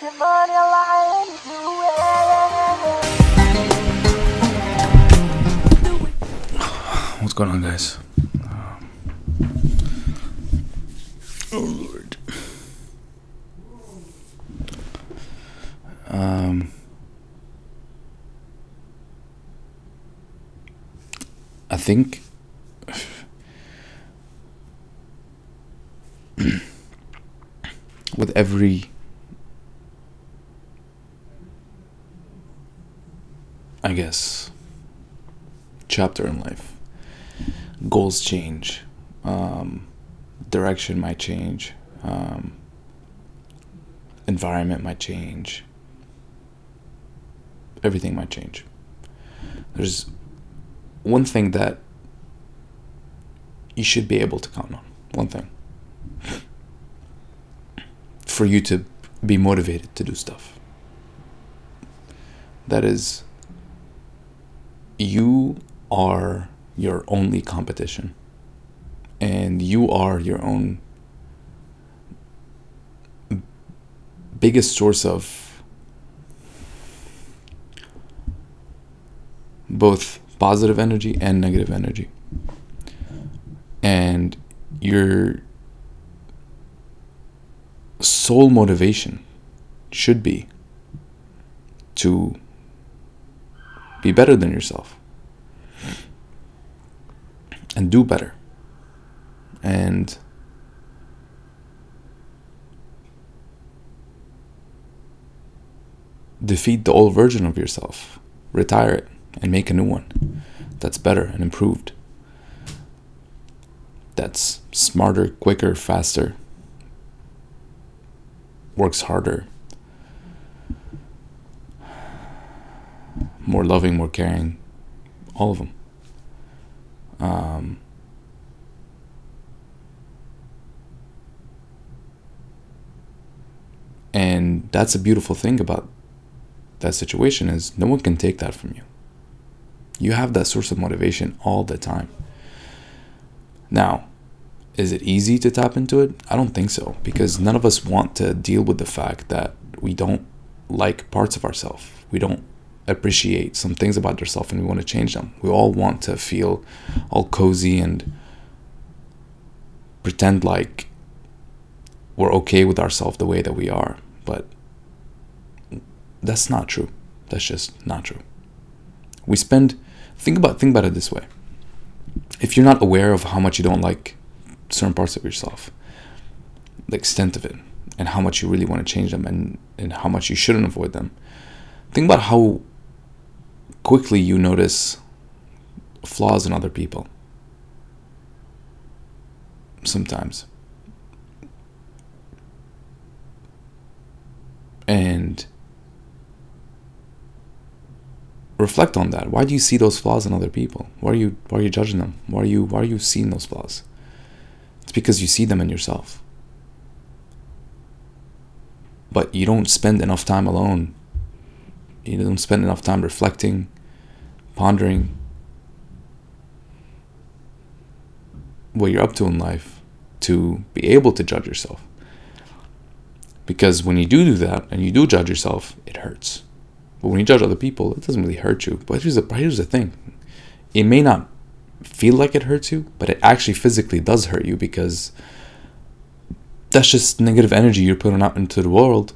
What's going on, guys? Um, oh Lord. Um, I think with every I guess chapter in life. Goals change. Um, direction might change. Um, environment might change. Everything might change. There's one thing that you should be able to count on. One thing. For you to be motivated to do stuff. That is, you are your only competition, and you are your own biggest source of both positive energy and negative energy. And you're sole motivation should be to be better than yourself. And do better. And defeat the old version of yourself. Retire it and make a new one that's better and improved. That's smarter quicker faster. Works harder, more loving, more caring, all of them. Um, and that's a beautiful thing about that situation is no one can take that from you. You have that source of motivation all the time. Now, is it easy to tap into it? I don't think so because none of us want to deal with the fact that we don't like parts of ourselves. We don't appreciate some things about ourselves and we want to change them. We all want to feel all cozy and pretend like we're okay with ourselves the way that we are. But that's not true. That's just not true. We spend think about think about it this way. If you're not aware of how much you don't like certain parts of yourself, the extent of it, and how much you really want to change them, and, and how much you shouldn't avoid them. Think about how quickly you notice flaws in other people. Sometimes. And reflect on that. Why do you see those flaws in other people? Why are you why are you judging them? Why are you why are you seeing those flaws? It's because you see them in yourself. But you don't spend enough time alone. You don't spend enough time reflecting, pondering what you're up to in life to be able to judge yourself. Because when you do do that and you do judge yourself, it hurts. But when you judge other people, it doesn't really hurt you. But here's the, here's the thing it may not feel like it hurts you, but it actually physically does hurt you because that's just negative energy you're putting out into the world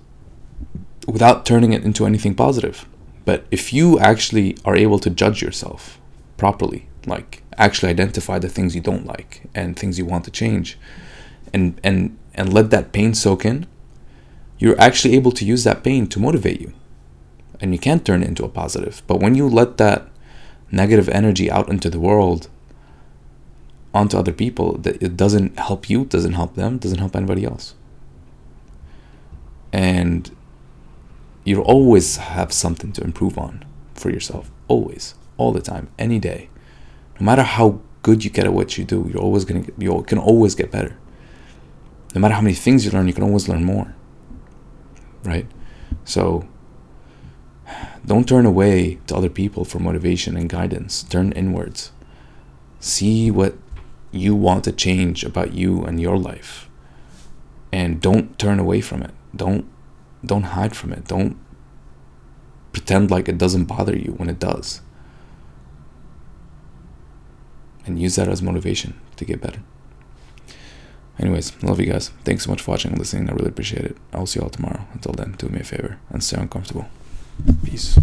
without turning it into anything positive. But if you actually are able to judge yourself properly, like actually identify the things you don't like and things you want to change and and and let that pain soak in, you're actually able to use that pain to motivate you. And you can turn it into a positive. But when you let that negative energy out into the world onto other people that it doesn't help you doesn't help them doesn't help anybody else and you'll always have something to improve on for yourself always all the time any day no matter how good you get at what you do you're always gonna get, you can always get better no matter how many things you learn you can always learn more right so don't turn away to other people for motivation and guidance. Turn inwards. See what you want to change about you and your life. And don't turn away from it. Don't don't hide from it. Don't pretend like it doesn't bother you when it does. And use that as motivation to get better. Anyways, love you guys. Thanks so much for watching and listening. I really appreciate it. I'll see you all tomorrow. Until then, do me a favor and stay uncomfortable. Peace.